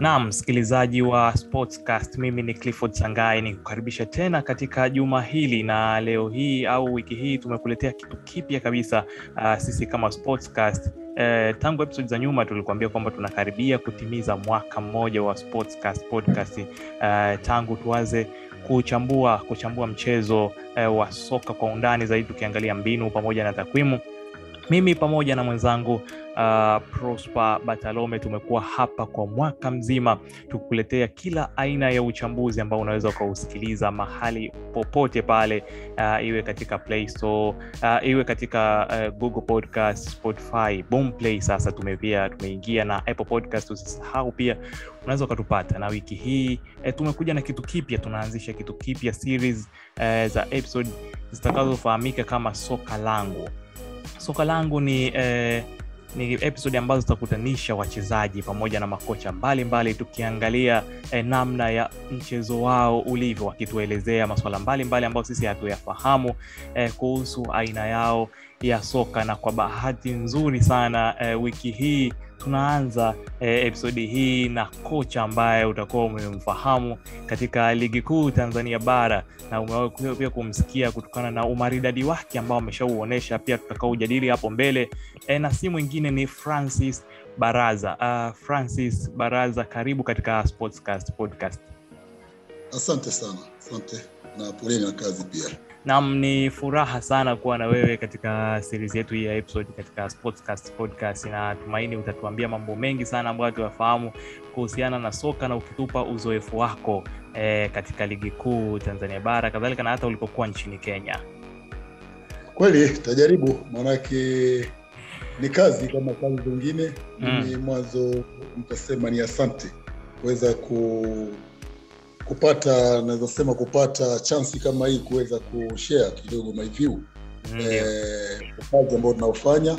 Naam, msikilizaji wa Sportscast, mimi ni Clifford Sangai nikukaribisha tena katika juma hili, na leo hii au wiki hii tumekuletea kitu kipya kabisa. Uh, sisi kama Sportscast Eh, tangu episode za nyuma tulikuambia kwamba tunakaribia kutimiza mwaka mmoja wa podcast eh, tangu tuanze kuchambua kuchambua mchezo eh, wa soka kwa undani zaidi, tukiangalia mbinu pamoja na takwimu. Mimi pamoja na mwenzangu uh, Prosper Batalome tumekuwa hapa kwa mwaka mzima tukuletea kila aina ya uchambuzi ambao unaweza ukausikiliza mahali popote pale, uh, iwe katika Play Store, uh, iwe katika uh, Google Podcast, Spotify, Boomplay. Sasa tumepia tumeingia na Apple Podcast, usisahau pia unaweza ukatupata. Na wiki hii eh, tumekuja na kitu kipya, tunaanzisha kitu kipya series eh, za episode zitakazofahamika kama soka langu soka langu ni eh, ni episodi ambazo zitakutanisha wachezaji pamoja na makocha mbalimbali tukiangalia eh, namna ya mchezo wao ulivyo wakituelezea masuala mbalimbali ambayo sisi hatuyafahamu eh, kuhusu aina yao ya soka. Na kwa bahati nzuri sana eh, wiki hii tunaanza eh, episodi hii na kocha ambaye utakuwa umemfahamu katika ligi kuu Tanzania bara na umewahi pia kumsikia kutokana na umaridadi wake ambao ameshauonyesha, pia tutakaojadili hapo mbele eh, na si mwingine ni Francis Baraza. Uh, Francis Baraza, karibu katika Sportscast podcast. Asante sana, asante na poleni na kazi pia. Naam, ni furaha sana kuwa na wewe katika series yetu hii ya episode katika Sportscast podcast, na tumaini utatuambia mambo mengi sana ambayo tuyafahamu kuhusiana na soka na ukitupa uzoefu wako e, katika ligi kuu Tanzania bara kadhalika na hata ulipokuwa nchini Kenya. Kweli tajaribu, maanake ni kazi kama kazi zingine. Mimi Mm. mwanzo nitasema ni asante kuweza ku kupata naweza sema kupata chansi kama hii kuweza kushare kidogo my view Ndio. eh, kazi ambayo tunaofanya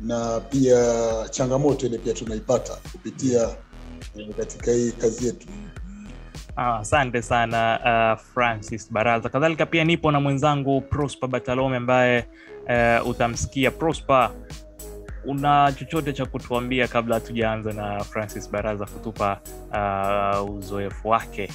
na pia changamoto ile pia tunaipata kupitia eh, katika hii kazi yetu. Ah, sana uh, Francis Baraza. Kadhalika pia nipo na mwenzangu Prosper Batalome ambaye uh, utamsikia. Prosper, una chochote cha kutuambia kabla hatujaanza na Francis Baraza kutupa uh, uzoefu wake?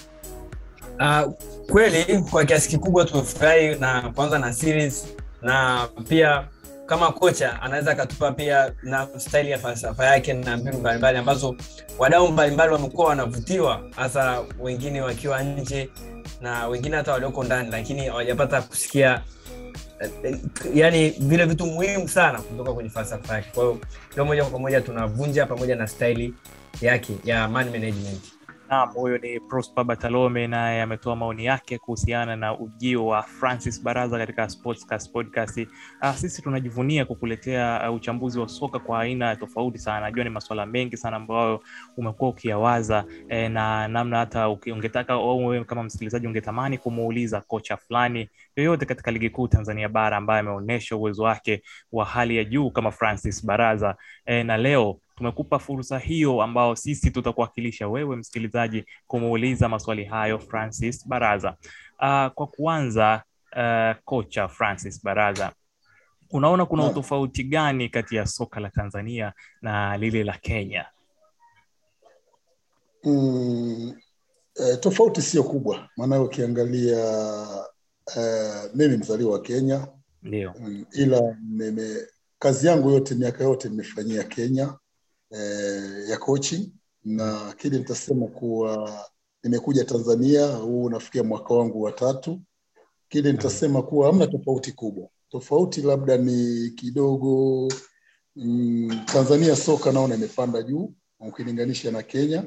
Uh, kweli kwa kiasi kikubwa tumefurahi na kwanza na series na pia kama kocha anaweza akatupa pia na staili ya falsafa yake na mbinu mbalimbali ambazo wadau mbalimbali wamekuwa wanavutiwa hasa wengine wakiwa nje na wengine hata walioko ndani lakini hawajapata kusikia yani vile vitu muhimu sana kutoka kwenye falsafa yake. Kwa hiyo moja kwa moja tunavunja pamoja na staili yake ya man management Naam, huyo ni Prosper Batalome, naye ametoa maoni yake kuhusiana na ujio wa Francis Baraza katika Sportscast podcast. Uh, sisi tunajivunia kukuletea uh, uchambuzi wa soka kwa aina tofauti sana. Najua ni masuala mengi sana ambayo umekuwa ukiyawaza eh, na namna hata ungetaka wewe kama msikilizaji ungetamani kumuuliza kocha fulani yoyote katika ligi kuu Tanzania bara ambaye ameonyesha uwezo wake wa hali ya juu kama Francis Baraza eh, na leo tumekupa fursa hiyo ambao sisi tutakuwakilisha wewe msikilizaji kumuuliza maswali hayo Francis Baraza. Uh, kwa kuanza uh, kocha Francis Baraza, unaona kuna utofauti gani kati ya soka la Tanzania na lile la Kenya? Mm, eh, tofauti sio kubwa, maana ukiangalia eh, mimi mzaliwa wa Kenya Ndio. mm, ila nime, kazi yangu yote miaka yote nimefanyia Kenya eh, ya coaching na kile nitasema kuwa nimekuja Tanzania, huu unafikia mwaka wangu wa tatu. Kile nitasema kuwa hamna tofauti kubwa, tofauti labda ni kidogo mm, Tanzania soka naona imepanda juu ukilinganisha na Kenya.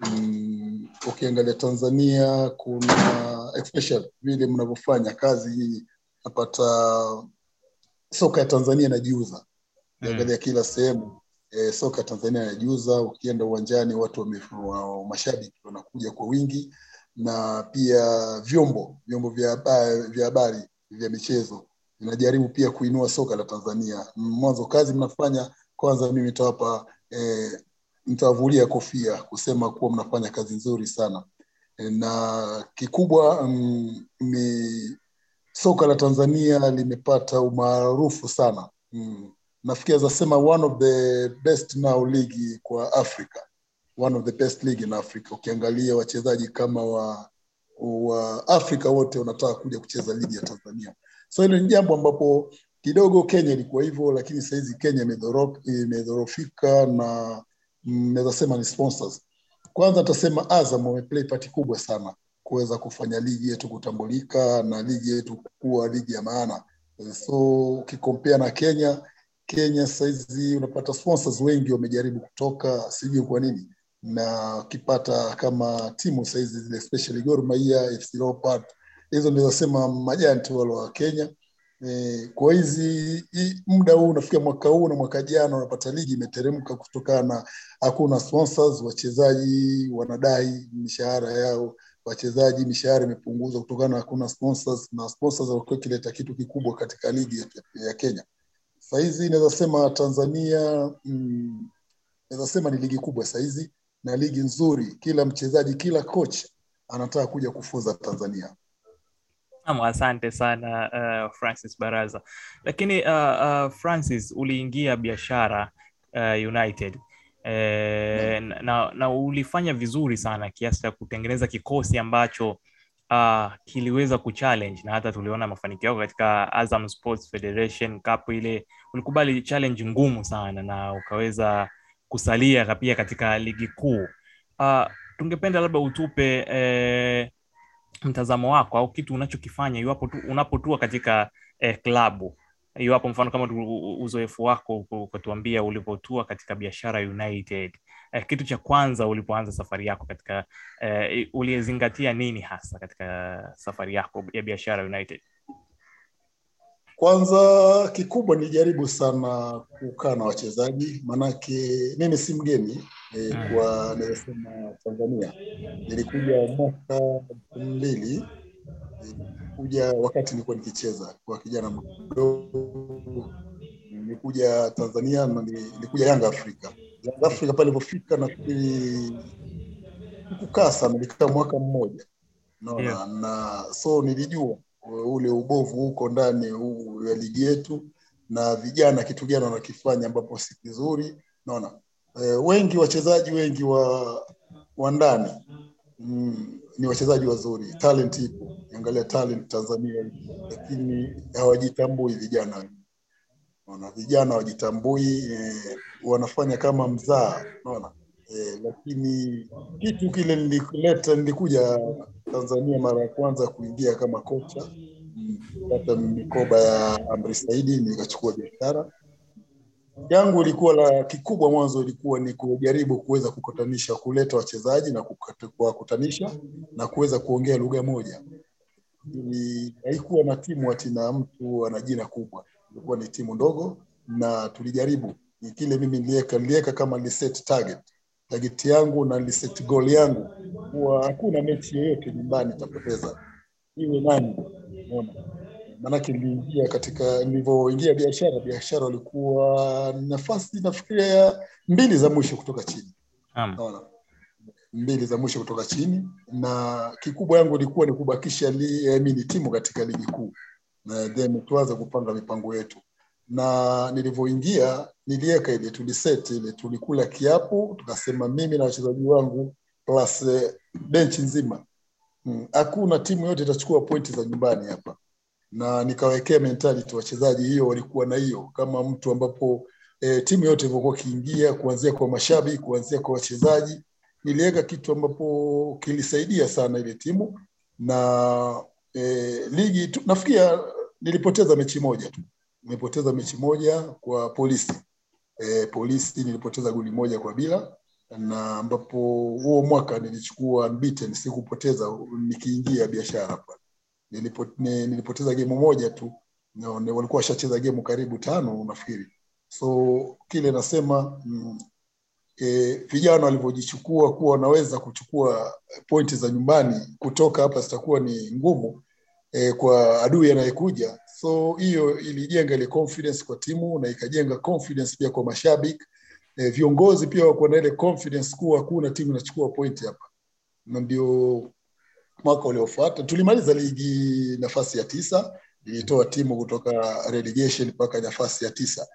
Mm, ukiangalia Tanzania kuna especially vile mnavyofanya kazi hii napata soka ya Tanzania inajiuza ukiangalia kila sehemu e, soka Tanzania inajiuza. Ukienda uwanjani watu wa, mashabiki wanakuja kwa wingi, na pia vyombo vyombo vya habari vya michezo vinajaribu pia kuinua soka la Tanzania. Mwanzo kazi mnafanya, kwanza mimi nitawapa e, nitawavulia kofia kusema kuwa mnafanya kazi nzuri sana e, na kikubwa mm, soka la Tanzania limepata umaarufu sana mm. Nafikiri azasema one of the best now ligi kwa africa. One of the best league in africa. Ukiangalia wachezaji kama wa wa afrika wote wanataka kuja kucheza ligi ya tanzania. So hilo ni jambo ambapo kidogo kenya ilikuwa hivyo lakini sahizi kenya imedhorofika na naweza ni sponsors. Kwanza tasema azam wameplay pati kubwa sana kuweza kufanya ligi yetu kutambulika na ligi yetu kuwa ligi ya maana. So ukikompea na kenya kenya sahizi unapata sponsors wengi wamejaribu kutoka sijui kwa nini na ukipata kama timu sahizi zile especially Gor Mahia, FC Leopard, hizo ndizo sema majanti wale wa Kenya. E, kwa hizi muda huu unafikia mwaka huu na mwaka jana unapata ligi imeteremka kutokana na hakuna sponsors, wachezaji wanadai mishahara yao, wachezaji mishahara imepunguzwa kutokana na hakuna sponsors, na sponsors walikuwa kileta kitu kikubwa katika ligi ya, ya Kenya. Sahizi naweza sema Tanzania mm, naweza sema ni ligi kubwa sahizi na ligi nzuri. Kila mchezaji, kila coach anataka kuja kufunza Tanzania. Naam, asante sana uh, Francis Baraza. Lakini uh, uh, Francis, uliingia biashara uh, United e, na, na, na ulifanya vizuri sana kiasi cha kutengeneza kikosi ambacho uh, kiliweza kuchallenge na hata tuliona mafanikio yako katika Azam Sports Federation Cup ile, ulikubali challenge ngumu sana na ukaweza kusalia pia katika ligi kuu. Uh, tungependa labda utupe eh, mtazamo wako au kitu unachokifanya iwapo tu, unapotua katika eh, klabu. Iwapo mfano kama uzoefu wako ukatuambia ulipotua katika biashara United eh, kitu cha kwanza ulipoanza safari yako katika eh, uliyezingatia nini hasa katika safari yako ya biashara United? Kwanza kikubwa nilijaribu sana kukaa na wachezaji, maanake mimi si mgeni e, kwa nimesema Tanzania. Nilikuja mwaka elfu mbili kuja wakati nilikuwa nikicheza kwa kijana mdogo, nilikuja Tanzania na nilikuja Yanga Afrika. Yanga Afrika pale ilipofika, nafikiri kukaa sana, nilikaa mwaka mmoja. Naona yeah. na so nilijua ule ubovu huko ndani ya ligi yetu na vijana kitu gani wanakifanya ambapo si kizuri. Naona e, wengi wachezaji wengi wa wa ndani. Mm, ni wachezaji wazuri. Talent ipo. Angalia talent tanzania lakini hawajitambui vijana naona vijana wajitambui e, wanafanya kama mzaa unaona? E, lakini kitu kile nilileta nilikuja Tanzania mara ya kwanza kuingia kama kocha pata mikoba ya Amri Saidi nikachukua biashara. Yangu ilikuwa la kikubwa mwanzo ilikuwa ni kujaribu kuweza kukutanisha kuleta wachezaji na kuwakutanisha na kuweza kuongea lugha moja. Haikuwa na timu ati na mtu ana jina kubwa ilikuwa ni timu ndogo na tulijaribu. Ni kile mimi niliweka kama ni set target. Target yangu na niliset goal yangu. Kuwa hakuna mechi yoyote nyumbani itapoteza. Iwe nani unaona. Maanake niliingia katika nilivyoingia biashara biashara walikuwa nafasi nafikiria mbili za mwisho kutoka chini. Naona mbili za mwisho kutoka chini. Na kikubwa yangu ilikuwa ni kubakisha li, eh, mini timu katika ligi kuu na then tuanze kupanga mipango yetu. Na nilivyoingia niliweka ile tuliset ile tulikula kiapo tukasema mimi na wachezaji wangu plus eh, benchi nzima. Hakuna hmm. timu yote itachukua pointi za nyumbani hapa. Na nikawekea mentality wachezaji hiyo walikuwa na hiyo kama mtu ambapo e, timu yote ilivyokuwa kiingia kuanzia kwa mashabiki kuanzia kwa wachezaji. Niliweka kitu ambapo kilisaidia sana ile timu na e, ligi tu, nafikia nilipoteza mechi moja tu. Nimepoteza mechi moja kwa polisi. E, polisi nilipoteza goli moja kwa bila na ambapo huo mwaka nilichukua unbeaten sikupoteza nikiingia biashara pale. Nilipo, nilipoteza gemu moja tu walikuwa washacheza gemu karibu tano nafikiri so kile nasema mm, e, vijana walivyojichukua kuwa wanaweza kuchukua pointi za nyumbani kutoka hapa zitakuwa ni ngumu e, kwa adui anayekuja. So hiyo ilijenga ile confidence kwa timu na ikajenga confidence pia kwa mashabiki. Eh, viongozi pia wako na ile confidence kuwa hakuna timu inachukua point hapa. Na ndio mwaka uliofuata tulimaliza ligi nafasi ya tisa ilitoa timu kutoka relegation mpaka nafasi ya tisa.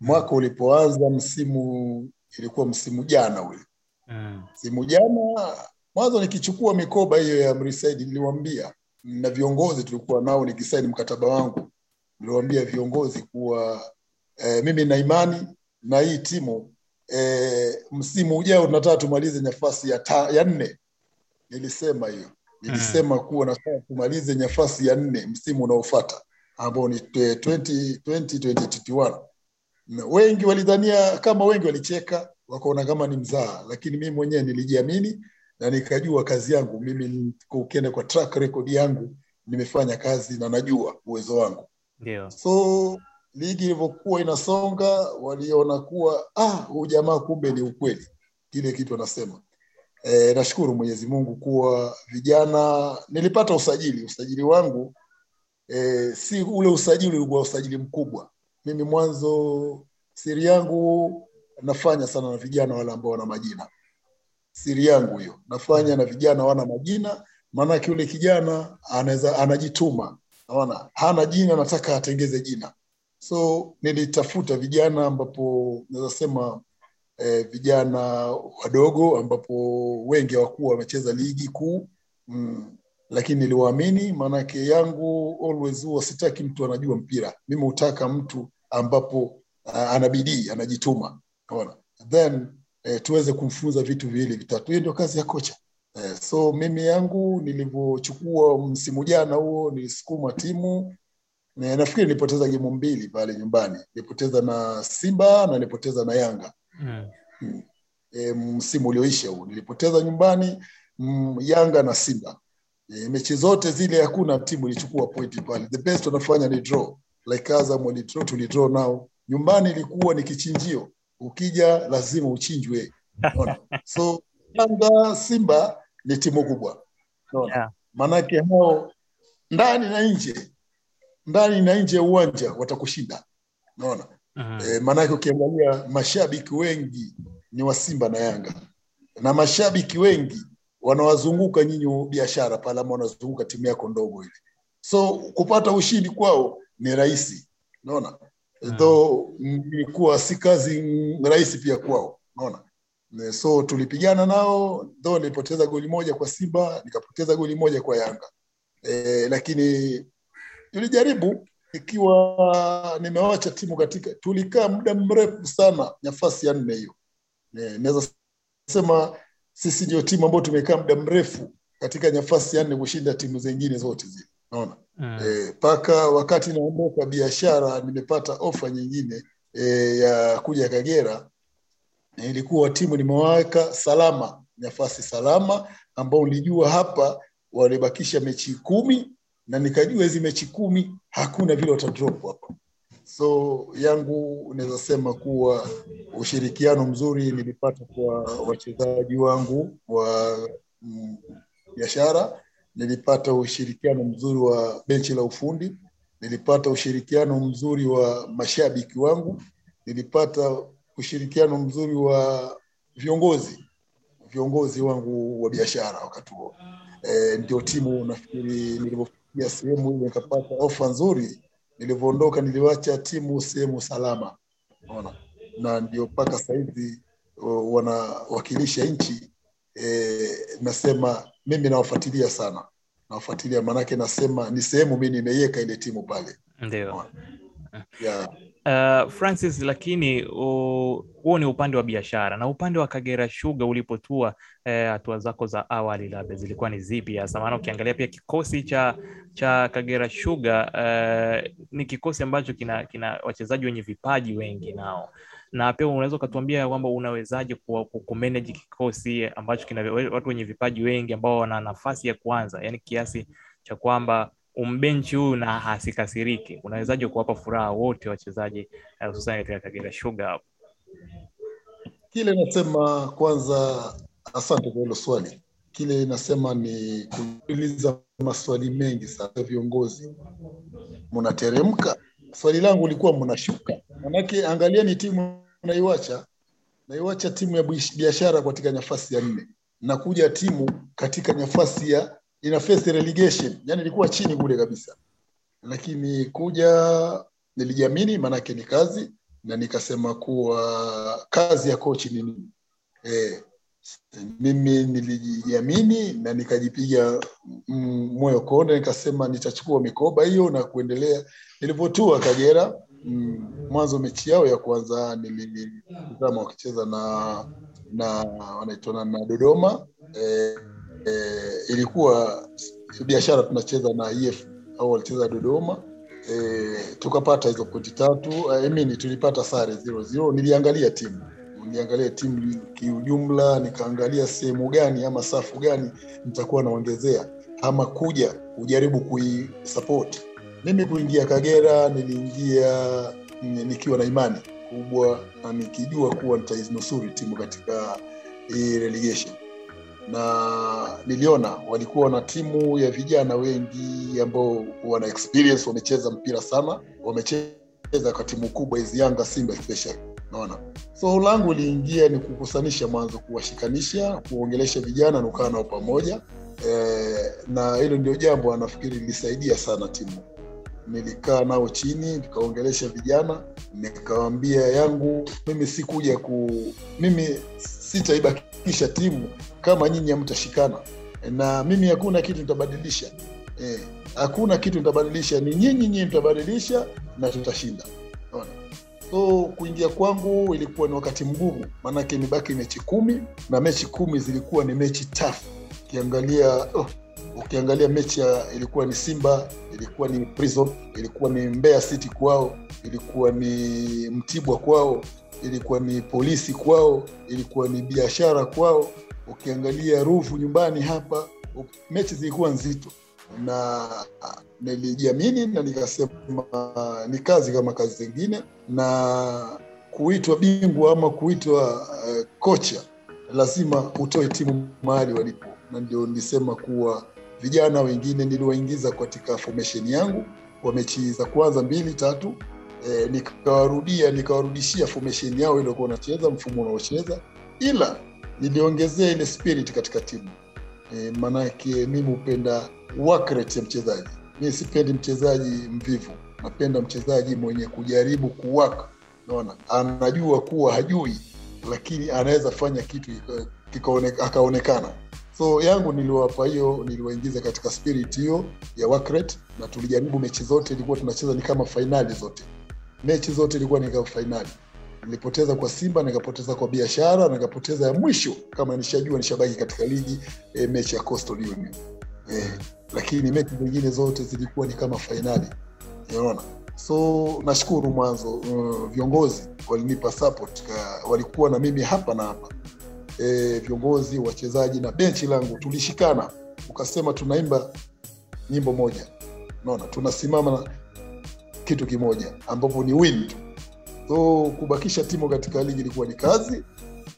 Mwaka ulipoanza msimu ilikuwa msimu jana ule. Mm. msimu jana mwanzo nikichukua mikoba hiyo ya Mrisaidi niliwaambia na viongozi tulikuwa nao nikisaini mkataba wangu. Niliwaambia viongozi kuwa eh, mimi na imani na hii timu eh, msimu ujao tunataka tumalize nafasi ya, ta, ya nne. Nilisema hiyo. Nilisema kuwa nataka tumalize nafasi ya nne msimu unaofata ambao ni 2021 wengi walidhania kama wengi walicheka wakaona kama ni mzaa lakini mimi mwenyewe nilijiamini na nikajua kazi yangu mimi ukienda kwa track record yangu nimefanya kazi na najua uwezo wangu. Ndio. so ligi ilivyokuwa inasonga waliona kuwa ah jamaa kumbe ni ukweli kile kitu anasema. E, nashukuru mwenyezi mungu kuwa vijana nilipata usajili. Usajili wangu e, si ule usajili ulikuwa usajili mkubwa. Mimi mwanzo siri yangu nafanya sana na vijana wale ambao wana majina siri yangu hiyo. Nafanya na vijana wana majina maanake yule kijana anaweza anajituma. Naona hana jina nataka atengeze jina. So nilitafuta vijana ambapo naweza sema eh, vijana wadogo ambapo wengi hawakuwa wamecheza ligi kuu. Mm, lakini niliwaamini maanake yangu always huwa sitaki mtu anajua mpira. Mimi hutaka mtu ambapo uh, ana anajituma. Naona then eh, tuweze kumfunza vitu viwili vitatu. Hiyo ndio kazi ya kocha. Eh, so mimi yangu nilivyochukua msimu jana huo nilisukuma timu na nafikiri nilipoteza gemu mbili pale nyumbani. Nilipoteza na simba na nilipoteza na yanga. Mm. e, msimu ulioisha huu nilipoteza nyumbani mm, yanga na simba. E, mechi zote zile hakuna timu ilichukua pointi pale. The best wanafanya ni draw. Like azam walidraw tulidraw nao. Nyumbani ilikuwa ni kichinjio ukija lazima uchinjwe Unaona? so yanga simba ni timu kubwa Unaona? Yeah. maanake hao ndani na nje ndani na nje ya uwanja watakushinda naona Mm. E, maanake ukiangalia mashabiki wengi ni wa Simba na Yanga, na mashabiki wengi wanawazunguka nyinyi biashara pale, ama wanazunguka timu yako ndogo ile, so kupata ushindi kwao ni rahisi, unaona Mm. Though ilikuwa si kazi rahisi pia kwao, unaona? So tulipigana nao, though nilipoteza goli moja kwa Simba, nikapoteza goli moja kwa Yanga. E, lakini tulijaribu ikiwa nimewacha timu katika, tulikaa muda mrefu sana nafasi ya nne hiyo. Eh, Naweza sema sisi ndio timu ambayo tumekaa muda mrefu katika nafasi ya nne kushinda timu zingine zote zile, naona Mm. e, wakati naondoka biashara nimepata ofa nyingine e, ya kuja Kagera. Ilikuwa timu nimewaweka salama, nafasi salama, ambao nilijua hapa walibakisha mechi kumi na nikajua hizi mechi kumi hakuna vile watadrop hapa. So yangu naweza sema kuwa ushirikiano mzuri nilipata kwa wachezaji wangu wa mm, biashara nilipata ushirikiano mzuri wa benchi la ufundi, nilipata ushirikiano mzuri wa mashabiki wangu, nilipata ushirikiano mzuri wa viongozi viongozi wangu wa biashara wakati huo. E, ndio timu nafikiri nilivyofikia sehemu ile nikapata ofa nzuri, nilivyoondoka niliwacha timu sehemu salama, unaona, na ndio mpaka saizi uh, wanawakilisha nchi e, nasema mimi nawafuatilia sana, nawafuatilia maanake nasema ni sehemu mi nimeiweka ile timu pale Ndio. yeah. Uh, Francis, lakini huo ni upande wa biashara na upande wa Kagera Sugar ulipotua eh, hatua zako za awali labda zilikuwa ni zipi hasa? Maana ukiangalia pia kikosi cha cha Kagera Sugar eh, ni kikosi ambacho kina kina wachezaji wenye vipaji wengi nao, na pia unaweza ukatuambia kwamba unawezaje ku- ku- kumanage kikosi ambacho kina watu wenye vipaji wengi ambao wana nafasi ya kuanza, yani kiasi cha kwamba umbenchi huyu na hasikasiriki. Unawezaje kuwapa furaha wote wachezaji eh, hususan katika Kagera Sugar hapo? Kile nasema kwanza, asante kwa hilo swali. Kile nasema ni kuuliza maswali mengi sana. Viongozi mnateremka, swali langu lilikuwa mnashuka. Manake angalieni timu naiwacha, naiwacha timu ya biashara katika nafasi ya nne, nakuja timu katika nafasi ya ina face relegation, yani ilikuwa chini kule kabisa lakini kuja nilijiamini, maanake ni kazi, na nikasema kuwa kazi ya kochi ni nini. e, mimi nilijiamini na nikajipiga moyo konde, nikasema nitachukua mikoba hiyo na kuendelea. Nilivyotua Kagera mm, mwanzo mechi yao ya kwanza nilitazama wakicheza na na wanaitana na, Dodoma. Eh, eh, ilikuwa biashara tunacheza na EF au walicheza Dodoma. Eh, tukapata hizo pointi tatu. I mean, tulipata sare 0-0 niliangalia timu. Niliangalia timu kiujumla, nikaangalia sehemu gani ama safu gani nitakuwa naongezea ama kuja kujaribu kuisupport. Mimi kuingia Kagera niliingia nikiwa na imani kubwa na nikijua kuwa nitainusuru timu katika hii relegation, na niliona walikuwa na timu ya vijana wengi ambao wana experience, wamecheza mpira sana, wamecheza kwa timu kubwa hizi Yanga, Simba especially. Naona so langu liingia ni kukusanisha mwanzo, kuwashikanisha, kuongelesha vijana nukaa nao pamoja. E, na hilo ndio jambo anafikiri lilisaidia sana timu. Nilikaa nao chini, tukaongelesha vijana, nikawambia yangu mimi sikuja ku mimi sitaibakisha timu kama nyinyi hamtashikana, na mimi hakuna kitu nitabadilisha. Eh, hakuna kitu nitabadilisha, ni nyinyi nyinyi mtabadilisha na tutashinda. So kuingia kwangu ilikuwa ni wakati mgumu, maanake imebaki mechi kumi na mechi kumi zilikuwa ni mechi tafu Ukiangalia oh, ukiangalia mechi ya ilikuwa ni Simba, ilikuwa ni Prison, ilikuwa ni Mbeya City kwao, ilikuwa ni Mtibwa kwao, ilikuwa ni Polisi kwao, ilikuwa ni Biashara kwao. Ukiangalia Ruvu nyumbani hapa, mechi zilikuwa nzito na nilijiamini na nikasema ni kazi kama kazi zingine, na kuitwa bingwa ama kuitwa uh, kocha lazima utoe timu mahali walipo, na ndio nilisema kuwa vijana wengine niliwaingiza katika formation yangu kwa mechi za kwanza mbili tatu, e, nikawarudia nikawarudishia formation yao iliokuwa wanacheza mfumo unaocheza, ila niliongezea ile spirit katika timu e, maanake mimi hupenda ya mchezaji. Mi sipendi mchezaji mvivu, napenda mchezaji mwenye kujaribu kuwaka. Naona anajua kuwa hajui, lakini anaweza fanya kitu akaonekana. So yangu niliwapa hiyo, niliwaingiza katika spirit hiyo ya work na tulijaribu mechi zote, ilikuwa tunacheza ni kama fainali zote, mechi zote ilikuwa ni kama fainali. Nilipoteza kwa Simba, nikapoteza kwa Biashara, nikapoteza ya mwisho. Kama nishajua nishabaki katika ligi e, mechi ya Coastal Union. E, lakini mechi zingine zote zilikuwa ni kama fainali, unaona. So nashukuru mwanzo, uh, viongozi walinipa support, walikuwa na mimi hapa na hapa e, viongozi, wachezaji na benchi langu tulishikana, ukasema tunaimba nyimbo moja, unaona, tunasimama na kitu kimoja ambapo ni win tu. So kubakisha timu katika ligi ilikuwa ni kazi,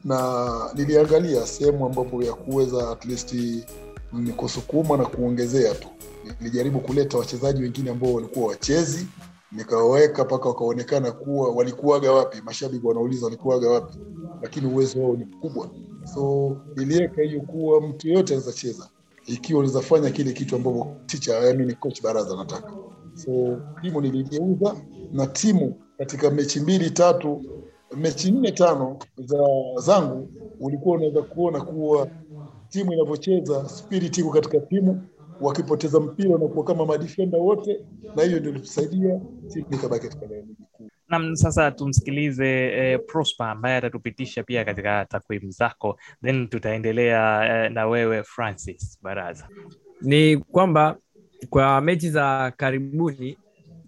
na niliangalia sehemu ambapo ya kuweza at least ni na kuongezea tu. Nilijaribu kuleta wachezaji wengine ambao walikuwa wachezi, nikawaweka mpaka wakaonekana kuwa walikuwaga wapi, mashabiki wanauliza walikuwaga wapi, lakini uwezo wao ni mkubwa. So iliweka hiyo kuwa mtu yoyote anaweza cheza ikiwa unaweza fanya kile kitu ambavyo ticha I coach Baraza anataka. So timu niligeuza, na timu katika mechi mbili tatu, mechi nne tano za zangu, ulikuwa unaweza kuona kuwa timu inavyocheza spirit iko katika timu, wakipoteza mpira unakuwa kama madifenda wote, na hiyo ndio ilitusaidia timu ikabaki katika ligi kuu. Nam, sasa tumsikilize eh, Prosper ambaye atatupitisha pia katika takwimu zako, then tutaendelea eh, na wewe Francis Baraza. Ni kwamba kwa mechi za karibuni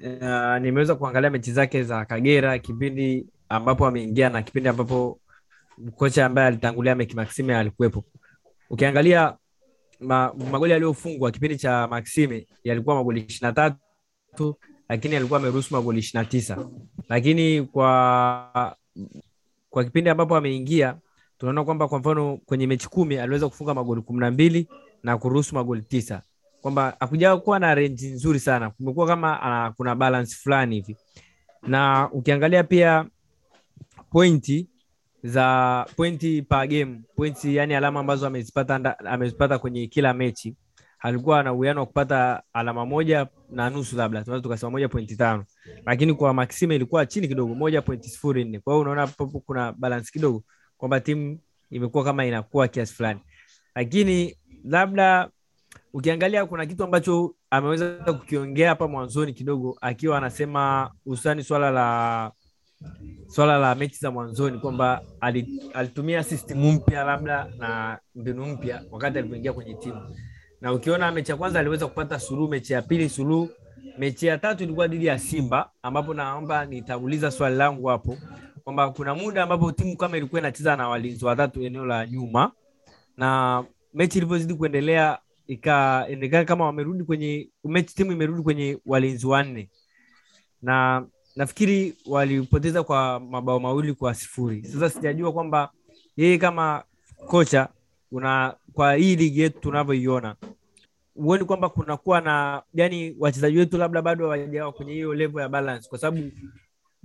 uh, nimeweza kuangalia mechi zake za Kagera kipindi ambapo ameingia na kipindi ambapo kocha ambaye alitangulia Meki Maxime alikuwepo. Ukiangalia ma, magoli yaliyofungwa kipindi cha Maxime yalikuwa magoli ishirini na tatu lakini alikuwa ameruhusu magoli ishirini na tisa. Lakini kwa kwa kipindi ambapo ameingia tunaona kwamba kwa mfano kwenye mechi kumi aliweza kufunga magoli kumi na mbili na kuruhusu magoli tisa. Kwamba hakuja kuwa na renji nzuri sana. Kumekuwa kama uh, kuna balance fulani hivi. Na ukiangalia pia pointi za pointi per game pointi yani alama ambazo amezipata amezipata kwenye kila mechi alikuwa na uwiano wa kupata alama moja na nusu labda. Tunaweza tukasema moja pointi tano. Lakini kwa maxime ilikuwa chini kidogo moja pointi sifuri nne. Kwa hiyo unaona hapo kuna balance kidogo kwamba timu imekuwa kama inakuwa kiasi fulani. Lakini labda ukiangalia kuna kitu ambacho ameweza kukiongea hapa mwanzoni kidogo akiwa anasema hususani swala la swala la mechi za mwanzoni kwamba alitumia system mpya labda na mbinu mpya wakati alipoingia kwenye timu na ukiona mechi ya kwanza aliweza kupata suluhu mechi ya pili suluhu mechi ya tatu ilikuwa dhidi ya simba ambapo naomba nitauliza swali langu hapo kwamba kuna muda ambapo timu kama ilikuwa inacheza na walinzi watatu eneo la nyuma na mechi ilivyozidi kuendelea ikaendelea kama wamerudi kwenye mechi timu imerudi kwenye walinzi wanne. Na nafikiri walipoteza kwa mabao mawili kwa sifuri. Sasa sijajua kwamba yeye kama kocha una kwa hii ligi yetu tunavyoiona huoni kwamba kunakuwa na yani wachezaji wetu labda bado hawajawa kwenye hiyo level ya balance? Kwa sababu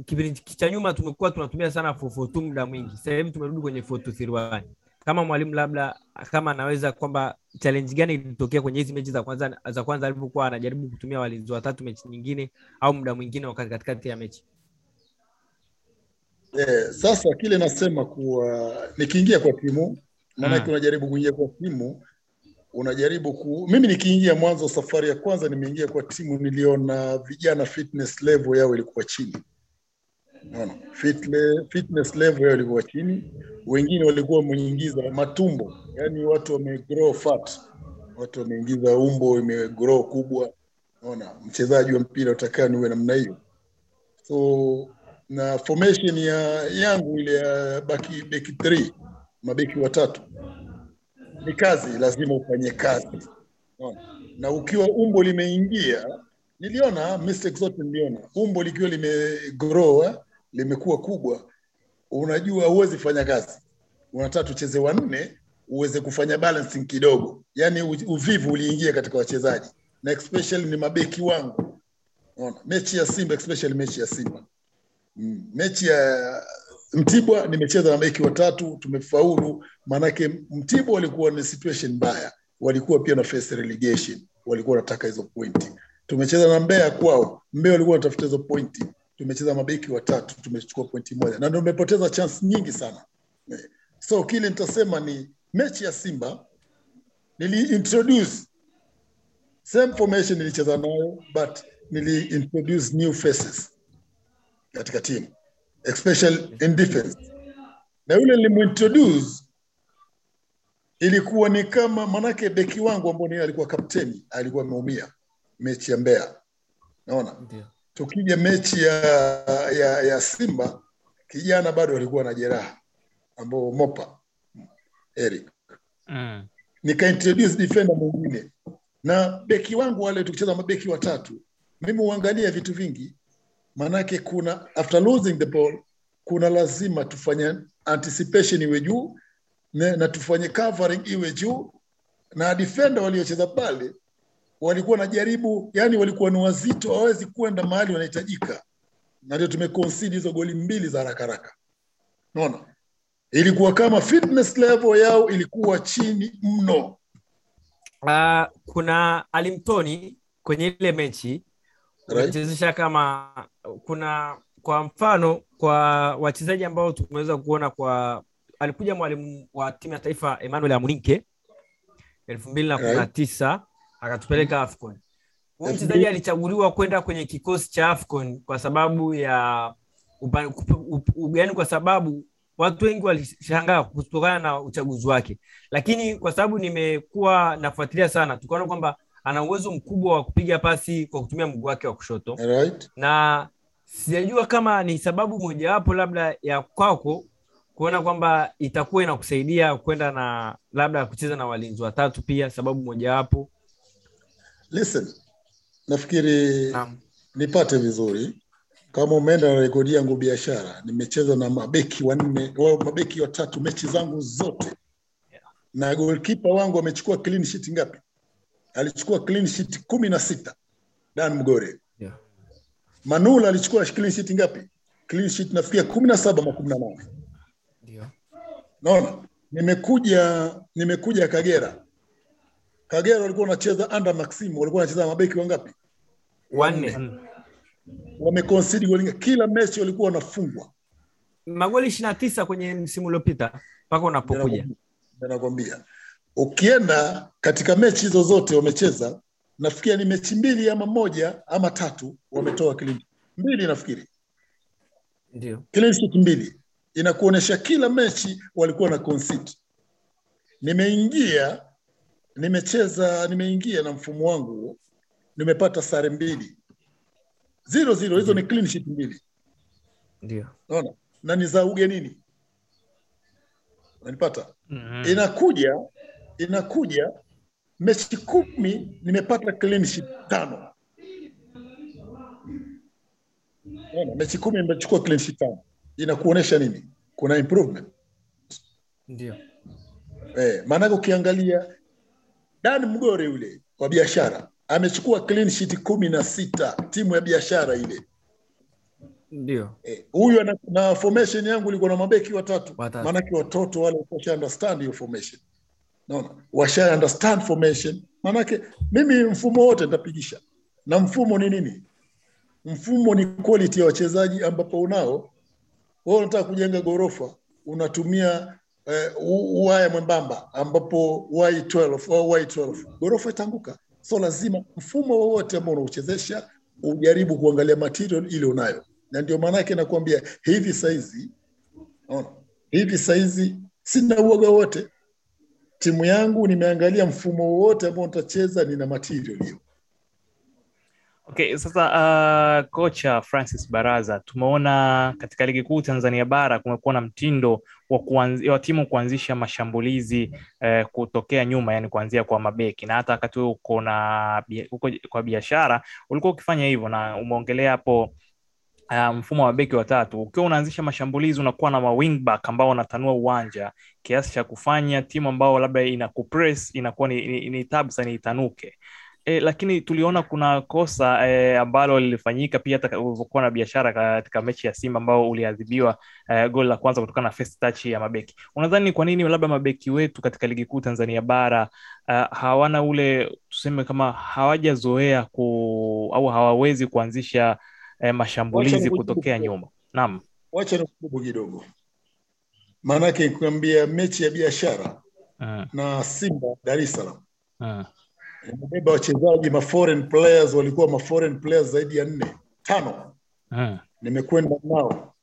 kipindi cha nyuma tumekuwa tunatumia sana 442 muda mwingi sasa hivi tumerudi kwenye 4231 kama mwalimu labda kama anaweza kwamba challenge gani ilitokea kwenye hizi mechi za kwanza za kwanza alivyokuwa anajaribu kutumia walinzi watatu mechi nyingine au muda mwingine wakati katikati ya mechi? Eh, sasa kile nasema kuwa nikiingia kwa timu maanake Mm. unajaribu kuingia kwa timu unajaribu ku mimi nikiingia mwanzo safari ya kwanza nimeingia kwa timu niliona vijana fitness level yao ilikuwa chini. Unaona? Fitness level yao ilikuwa chini. Wengine walikuwa wameingiza matumbo yani watu wamegrow fat. Watu wameingiza umbo imegrow kubwa. Unaona? Mchezaji wa mpira utakaa niwe namna hiyo. So na formation ya yangu ile ya baki beki 3 mabeki watatu. Ni kazi lazima ufanye kazi. Na ukiwa umbo limeingia niliona zote niliona. Umbo likiwa limegrow eh, limekuwa kubwa. Unajua huwezi fanya kazi. Unataka tucheze wanne uweze kufanya balancing kidogo. Yani uvivu uliingia katika wachezaji. Na especially ni mabeki wangu. Unaona? mechi ya simba especially mechi ya simba. Mm. mechi ya mtibwa nimecheza na beki watatu tumefaulu. Maanake mtibwa walikuwa na situation mbaya. Walikuwa pia na first relegation. Walikuwa wanataka hizo pointi tumecheza na mbeya kwao. Mbeya walikuwa wanatafuta hizo pointi tumecheza mabeki watatu tumechukua pointi moja. Na tumepoteza chance nyingi sana. So kile nitasema ni mechi ya simba niliintroduce same formation nilicheza nayo but niliintroduce new faces katika timu especially in defense. Na yule nilimuintroduce ilikuwa ni kama manake beki wangu ambao ni alikuwa kapteni alikuwa ameumia mechi ya Mbeya. Naona ndio. Tukija mechi ya, ya, ya Simba kijana bado alikuwa na jeraha ambao Mopa Eric. Mm. nikaintroduce defender mwingine. Na beki wangu wale tukicheza mabeki watatu mimi huangalia vitu vingi maanake kuna after losing the ball kuna lazima tufanye anticipation iwe juu na, tufanye covering iwe juu na defender waliocheza pale walikuwa wanajaribu yani walikuwa ni wazito hawawezi kwenda mahali wanahitajika. Na ndio tumeconcede hizo goli mbili za haraka haraka. Unaona? Ilikuwa kama fitness level yao ilikuwa chini mno. Uh, kuna alimtoni kwenye ile mechi Right. kama kuna kwa mfano kwa wachezaji ambao tumeweza kuona kwa alikuja mwalimu wa timu ya taifa Emmanuel Amurinke elfu mbili na kumi na tisa akatupeleka AFCON. Huyu mchezaji alichaguliwa kwenda kwenye kikosi cha AFCON kwa sababu ya yaani kwa sababu watu wengi walishangaa kutokana na uchaguzi wake, lakini kwa sababu nimekuwa nafuatilia sana, tukaona kwamba ana uwezo mkubwa wa kupiga pasi kwa kutumia mguu wake wa kushoto right? na sijajua kama ni sababu mojawapo labda ya kwako kuona kwamba itakuwa inakusaidia kwenda na labda kucheza na walinzi watatu pia sababu mojawapo Listen, nafikiri Naam. nipate vizuri kama umeenda na rekodi yangu biashara, nimecheza na mabeki wanne mabeki watatu mechi zangu zote na golkipa wangu amechukua clean sheet ngapi? Alichukua clean sheet kumi na sita Dan Mgore. Manula alichukua clean sheet ngapi? Clean sheet nafikia kumi na saba ama kumi na nane. Ndio. Naona nimekuja nimekuja Kagera. Kagera walikuwa wanacheza under Maximo, walikuwa wanacheza mabeki wangapi? wanne. Wameconcede goli kila mechi walikuwa wanafungwa. magoli ishiri na tisa kwenye msimu uliopita mpaka unapokuja nakwambia, ukienda katika mechi hizo zote wamecheza, nafikiria ni mechi mbili ama moja ama tatu wametoa clean sheet. mbili, nafikiri. Ndio. Clean sheet mbili, inakuonyesha kila mechi walikuwa na concede. Nimeingia nimecheza, nimeingia na mfumo wangu nimepata sare mbili. Zero zero, hizo ni clean sheet mbili, ndio. Naona na ni za ugenini, unanipata? Mhm. inakuja inakuja mechi kumi nimepata clean sheet tano mechi kumi nimechukua clean sheet tano. Inakuonesha nini? Kuna improvement. Ndio. Eh, maanake ukiangalia Dan Mgore yule wa biashara amechukua clean sheet kumi na sita timu ya biashara ile. Ndio. Eh, huyu ana- na formation yangu ilikuwa na mabeki watatu, Watatu. maanake watoto wale washa understand hiyo formation, naona washa understand formation, maanake mimi mfumo wote nitapigisha. Na mfumo ni nini? Mfumo ni quality ya wachezaji ambapo unao wewe. Unataka kujenga ghorofa, unatumia eh, uwaya mwembamba ambapo Y12 au Y12, ghorofa itaanguka. So lazima mfumo wowote ambao unauchezesha ujaribu kuangalia material ile unayo na ndio maana yake hivi saizi hivi saizi sina uoga wote timu yangu nimeangalia mfumo wowote ambao nitacheza nina material hiyo. Okay, sasa uh, kocha Francis Baraza, tumeona katika ligi kuu Tanzania bara kumekuwa na mtindo wa, kuanzi, wa timu kuanzisha mashambulizi eh, kutokea nyuma, yani kuanzia kwa mabeki, na hata wakati huo uko kwa biashara ulikuwa ukifanya hivyo, na umeongelea hapo uh, mfumo wa beki watatu. Ukiwa unaanzisha mashambulizi, unakuwa na mawingback ambao wanatanua uwanja kiasi cha kufanya timu ambao labda ina kupress inakuwa ni, ni, ni tabu sana itanuke. E, lakini tuliona kuna kosa e, ambalo lilifanyika pia hata ulivyokuwa na biashara katika mechi ya Simba ambao uliadhibiwa e, goli la kwanza kutokana na first touch ya mabeki. Unadhani kwa nini labda mabeki wetu katika ligi kuu Tanzania bara uh, hawana ule tuseme kama hawajazoea ku au hawawezi kuanzisha e, Wacha mashambulizi kutokea nyuma? Naam. wacha nikujibu kidogo. Maanake nikwambia mechi ya biashara Mm, na Simba Dar es Salaam. Mm, nimebeba wachezaji ma foreign players walikuwa ma foreign players zaidi ya nne. Tano. Mm, nimekwenda nao.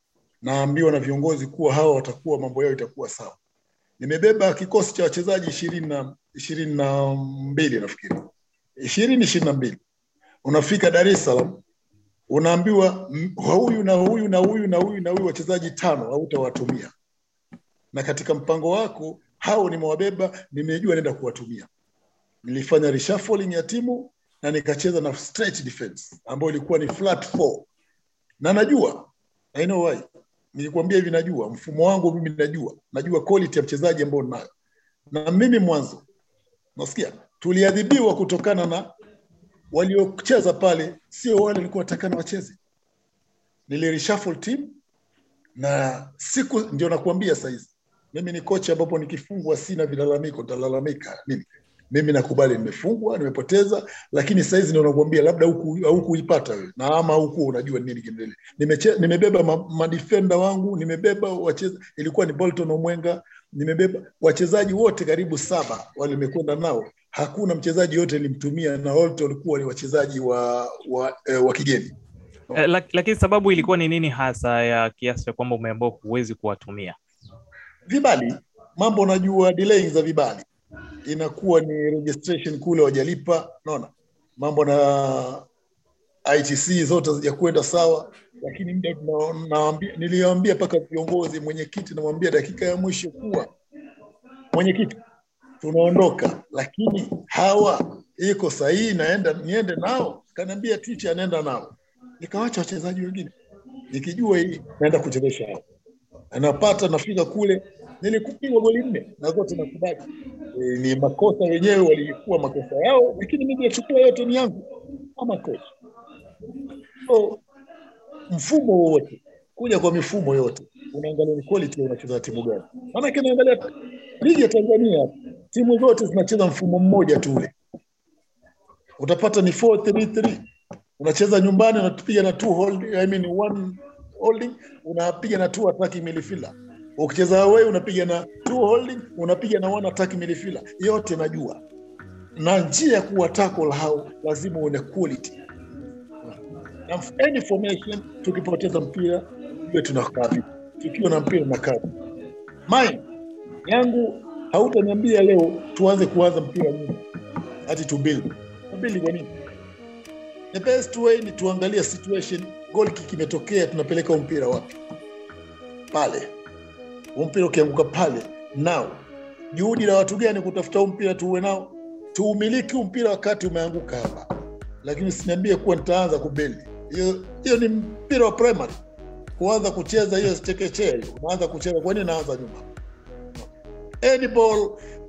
Naambiwa na viongozi kuwa hawa watakuwa mambo yao itakuwa sawa. Nimebeba kikosi cha wachezaji ishirini na ishirini na mbili nafikiri. Ishirini ishirini na mbili. Unafika Dar es Salaam unaambiwa huyu na huyu na huyu na huyu na huyu wachezaji tano hautawatumia, na katika mpango wako hao nimewabeba, nimejua naenda kuwatumia. Nilifanya reshuffling ya timu na nikacheza na stretch defense ambayo ilikuwa ni flat four. Na najua I know why. Nilikwambia hivi, najua. Mfumo wangu mimi, najua. Najua quality ya mchezaji ambao ninayo, na mimi mwanzo nasikia tuliadhibiwa kutokana na waliocheza pale, sio wale walikuwa watakana wacheze. Nilireshuffle team na siku ndio nakuambia saizi, mimi ni kocha ambapo nikifungwa sina vilalamiko, nitalalamika nini? Mimi nakubali nimefungwa, nimepoteza, lakini saizi ndio nakuambia labda haukuipata wewe na ama huku unajua nini kinaendelea. Nimeche, nimebeba ma, wangu, nimebeba wacheza, ilikuwa ni Bolton Omwenga, nimebeba wachezaji wote karibu saba wale nimekwenda nao, hakuna mchezaji yote nilimtumia, na wote walikuwa ni wachezaji wa, wa, eh, wa kigeni. Eh, lak- lakini sababu ilikuwa ni nini hasa ya kiasi cha kwamba umeambiwa huwezi kuwatumia? Vibali, mambo najua, delaying za vibali. Inakuwa ni registration kule wajalipa, naona mambo na ITC zote hazijakwenda sawa, lakini mda niliwaambia mpaka viongozi, mwenyekiti, namwambia dakika ya mwisho kuwa mwenyekiti, tunaondoka, lakini hawa iko sahihi, naenda niende nao. Kaniambia ticha anaenda nao, nikawacha wachezaji wengine. Nikijua hii naenda kuchezesha hao. Anapata nafika kule nilikupigwa goli nne. Na zote nakubali e, ni makosa wenyewe walikuwa makosa yao lakini mimi nachukua yote ni yangu. Ama kocha so, mfumo wowote kuja kwa mifumo yote unaangalia ni quality unacheza timu gani. Maanake naangalia ligi ya tanzania timu zote zinacheza mfumo mmoja tu ule. Utapata ni 4-3-3 unacheza nyumbani unapiga na two hold, I mean one holding unapiga na two attacking midfielder. Ukicheza away unapiga na two holding unapiga na one attacking midfielder. Yote najua. Na njia ya kuwa tackle hao lazima uone quality. Na any formation tukipoteza mpira iwe tunakaa tukiwa na mpira na kazi yangu hautaniambia leo tuanze kuanza mpira nyuma. Hati tubili tubili kwa nini? The best way ni tuangalia situation goal kick imetokea tunapeleka mpira wapi? Pale. Mpira ukianguka pale now. Juhudi la watu gani kutafuta mpira tuwe nao? Tuumiliki mpira wakati umeanguka hapa. Lakini siniambie kuwa nitaanza kubeli hiyo hiyo ni mpira wa primary. Kuanza kucheza hiyo chekechea hiyo. Unaanza kucheza. Kwa nini naanza nyuma any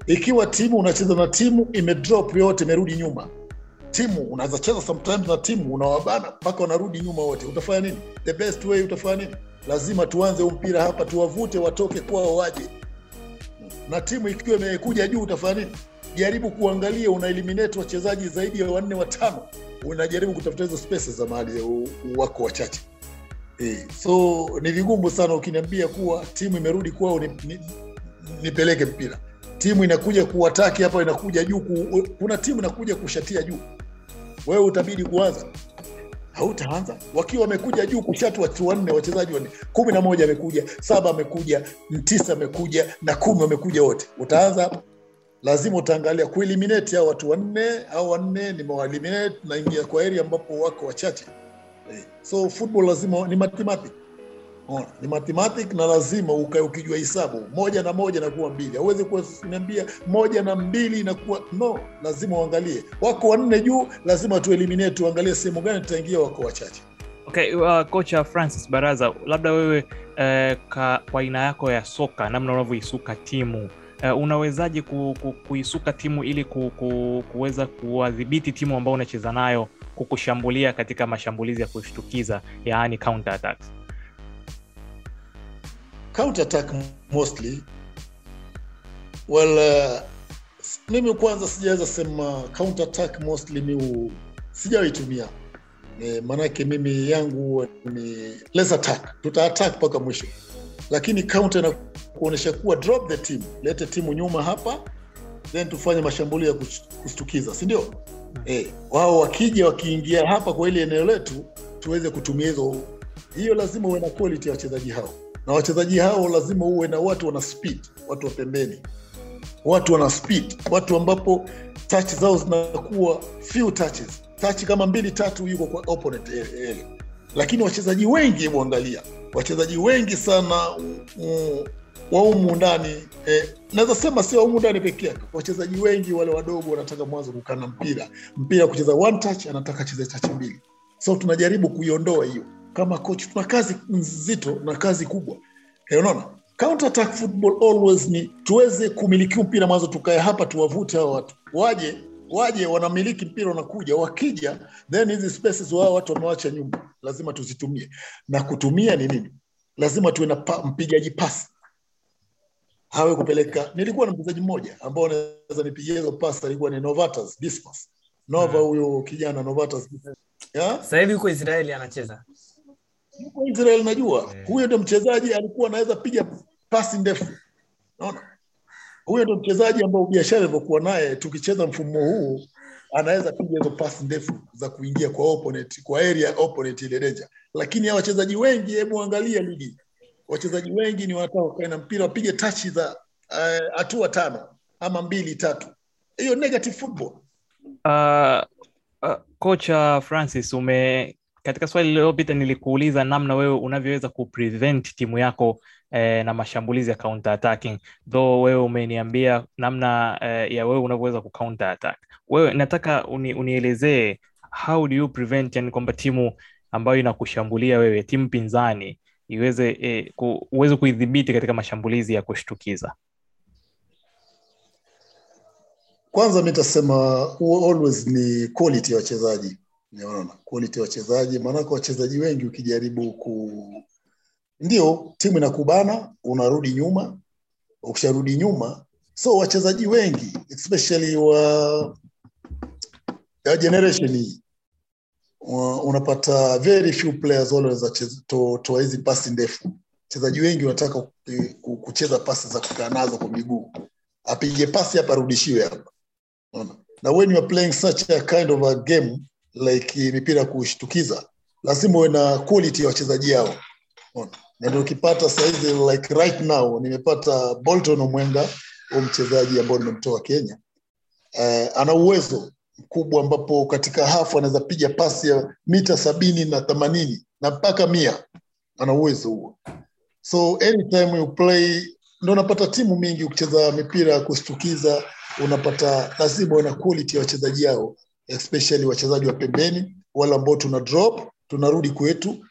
ikiwa timu unacheza na timu imedrop yote imerudi nyuma. Timu unaweza cheza sometimes na timu unawabana mpaka wanarudi nyuma wote. Utafanya nini? The best way utafanya nini? Lazima tuanze mpira hapa tuwavute watoke kwao waje. Na timu ikiwa imekuja juu utafanya nini? Jaribu kuangalia una eliminate wachezaji zaidi ya wanne watano. Unajaribu kutafuta hizo spaces za mahali wako wachache. E, so ni vigumu sana ukiniambia kuwa timu imerudi kwao ni, ni, nipeleke mpira. Timu inakuja kuwataki hapa inakuja juu ku, kuna timu inakuja kushatia juu. Wewe utabidi kuanza. Hautaanza. Wakiwa wamekuja juu kushatu watu wanne wachezaji wanne kumi na moja amekuja saba amekuja tisa amekuja na kumi wamekuja wote. Utaanza lazima utaangalia kueliminate hao watu wanne. Au wanne nimewaeliminate naingia kwa area ambapo wako wachache. Eh, so football lazima ni mathematic Ni mathematic na lazima ukae ukijua hisabu moja na moja nakuwa mbili. Hauwezi kuniambia moja na mbili inakuwa no lazima uangalie. Wako wanne juu lazima tueliminate tuangalie sehemu gani tutaingia wako wachache. Okay uh, kocha francis baraza labda wewe uh, kwa aina yako ya soka namna unavyoisuka timu uh, unawezaje ku, ku, kuisuka timu ili ku, ku, kuweza kuwadhibiti timu ambao unacheza nayo kukushambulia katika mashambulizi ya kushtukiza yaani counter attacks counter attack mostly. Well uh, mimi kwanza sijaweza sema counter attack mostly mi sijawaitumia e, maanake mimi yangu ni less attack. Tuta attack mpaka mwisho. Lakini counter na kuonyesha kuwa drop the team. Lete timu nyuma hapa then tufanye mashambulio ya kustukiza si ndio? Eh, wao wakija wakiingia hapa kwa ili eneo letu tuweze kutumia hizo. Hiyo lazima uwe na quality ya wachezaji hao na wachezaji hao lazima uwe na watu wana speed watu wa pembeni. Watu wana speed watu ambapo touch zao zinakuwa few touches. Touch kama mbili tatu yuko kwa opponent area lakini wachezaji wengi hebu wachezaji wengi sana wa humu ndani eh, naweza sema sio humu ndani peke yake. Wachezaji wengi wale wadogo wanataka mwanzo kukaa na mpira. Mpira kucheza one touch anataka acheze touch mbili. So tunajaribu kuiondoa hiyo kama coach tuna kazi nzito na kazi kubwa. Eh, unaona? Counter attack football always ni tuweze kumiliki mpira mwanzo tukae hapa tuwavute hao watu. Waje waje wanamiliki mpira wanakuja. Wakija then hizi spaces wao watu wamewacha nyumba lazima tuzitumie. Na kutumia ni nini? Lazima tuwe na pa, mpigaji pasi. Hawe kupeleka. Nilikuwa na mchezaji mmoja ambao naweza nipigia hizo pasi alikuwa ni novatus dismas nova huyo kijana novatus ya? Sasa hivi huko israeli anacheza yuko Israel najua. Yeah. huyo ndio mchezaji alikuwa anaweza piga pasi ndefu. Naona huyo ndo mchezaji ambao biashara ilivyokuwa naye tukicheza mfumo huu anaweza piga hizo pasi ndefu za kuingia kwa opponent kwa area opponent ile danger. Lakini hao wachezaji wengi hebu angalia ligi. Wachezaji wengi ni wanataka wakae na mpira wapige tachi za hatua hatua tano ama mbili tatu. Hiyo negative football. Uh, uh, kocha francis ume katika swali lililopita nilikuuliza namna wewe unavyoweza kuprevent timu yako eh, na mashambulizi ya counter attacking. Though wewe umeniambia namna eh, ya wewe unavyoweza ku attack. Wewe nataka uni, unielezee how do you prevent yani kwamba timu ambayo inakushambulia wewe timu pinzani iweze eh, ku, uweze kuidhibiti katika mashambulizi ya kushtukiza? Kwanza mi tasema always ni quality ya wachezaji unaona? Quality wachezaji maanake wachezaji wengi ukijaribu ku ndio timu inakubana unarudi nyuma. Ukisharudi nyuma so wachezaji wengi especially wa ya generation hii unapata very few players wale toa hizi pasi ndefu. Wachezaji wengi wanataka ku- kucheza pasi za kukaa nazo kwa miguu. Apige pasi hapa arudishiwe hapa. Unaona? na when you are playing such a kind of a game like mipira kushtukiza. Lazima uwe na quality ya wachezaji hao. Na ndio ukipata saizi like right now nimepata bolton omwenga huu mchezaji ambao nimemtoa kenya. Eh, ana uwezo mkubwa ambapo katika hafu anaweza piga pasi ya mita sabini na themanini na mpaka mia. Ana uwezo huo. So anytime you play ndo unapata timu mingi ukicheza mipira kushtukiza unapata lazima na quality ya wachezaji hao especially wachezaji wa pembeni wale ambao tuna drop tunarudi kwetu.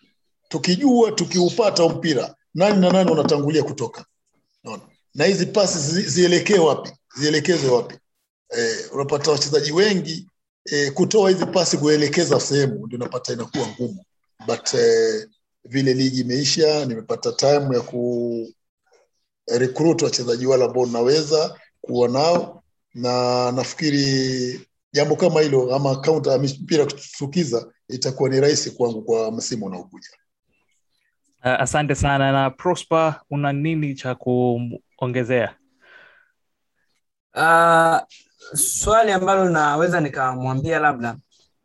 Tukijua tukiupata mpira nani na nani wanatangulia kutoka? Unaona? na hizi pasi zi- zielekee wapi? Zielekezwe wapi? Eh, unapata wachezaji wengi eh, kutoa hizi pasi kuelekeza sehemu ndio unapata inakuwa ngumu. But eh, vile ligi imeisha nimepata time ya ku recruit wachezaji wale ambao naweza kuwa nao. Na nafikiri jambo kama hilo ama kaunta ya mipira kutukiza itakuwa ni rahisi kwangu kwa msimu unaokuja. Uh, asante sana. Na Prosper, una nini cha kuongezea? Uh, swali ambalo naweza nikamwambia labda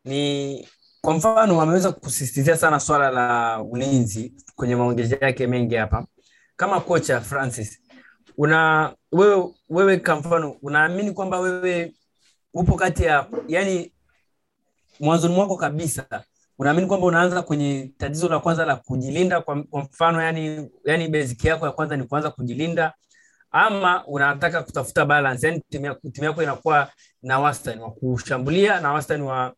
ni kwa mfano ameweza kusisitizia sana swala la ulinzi kwenye maongezi yake mengi hapa. Kama kocha francis una wewe, wewe kwa mfano unaamini kwamba wewe upo kati ya yani mwanzoni mwako kabisa unaamini kwamba unaanza kwenye tatizo la kwanza la kujilinda kwa, kwa mfano yani, yani basic yako ya kwanza ni kuanza kujilinda ama unataka kutafuta balance yani timu yako- inakuwa na wastani wa kushambulia na wastani wa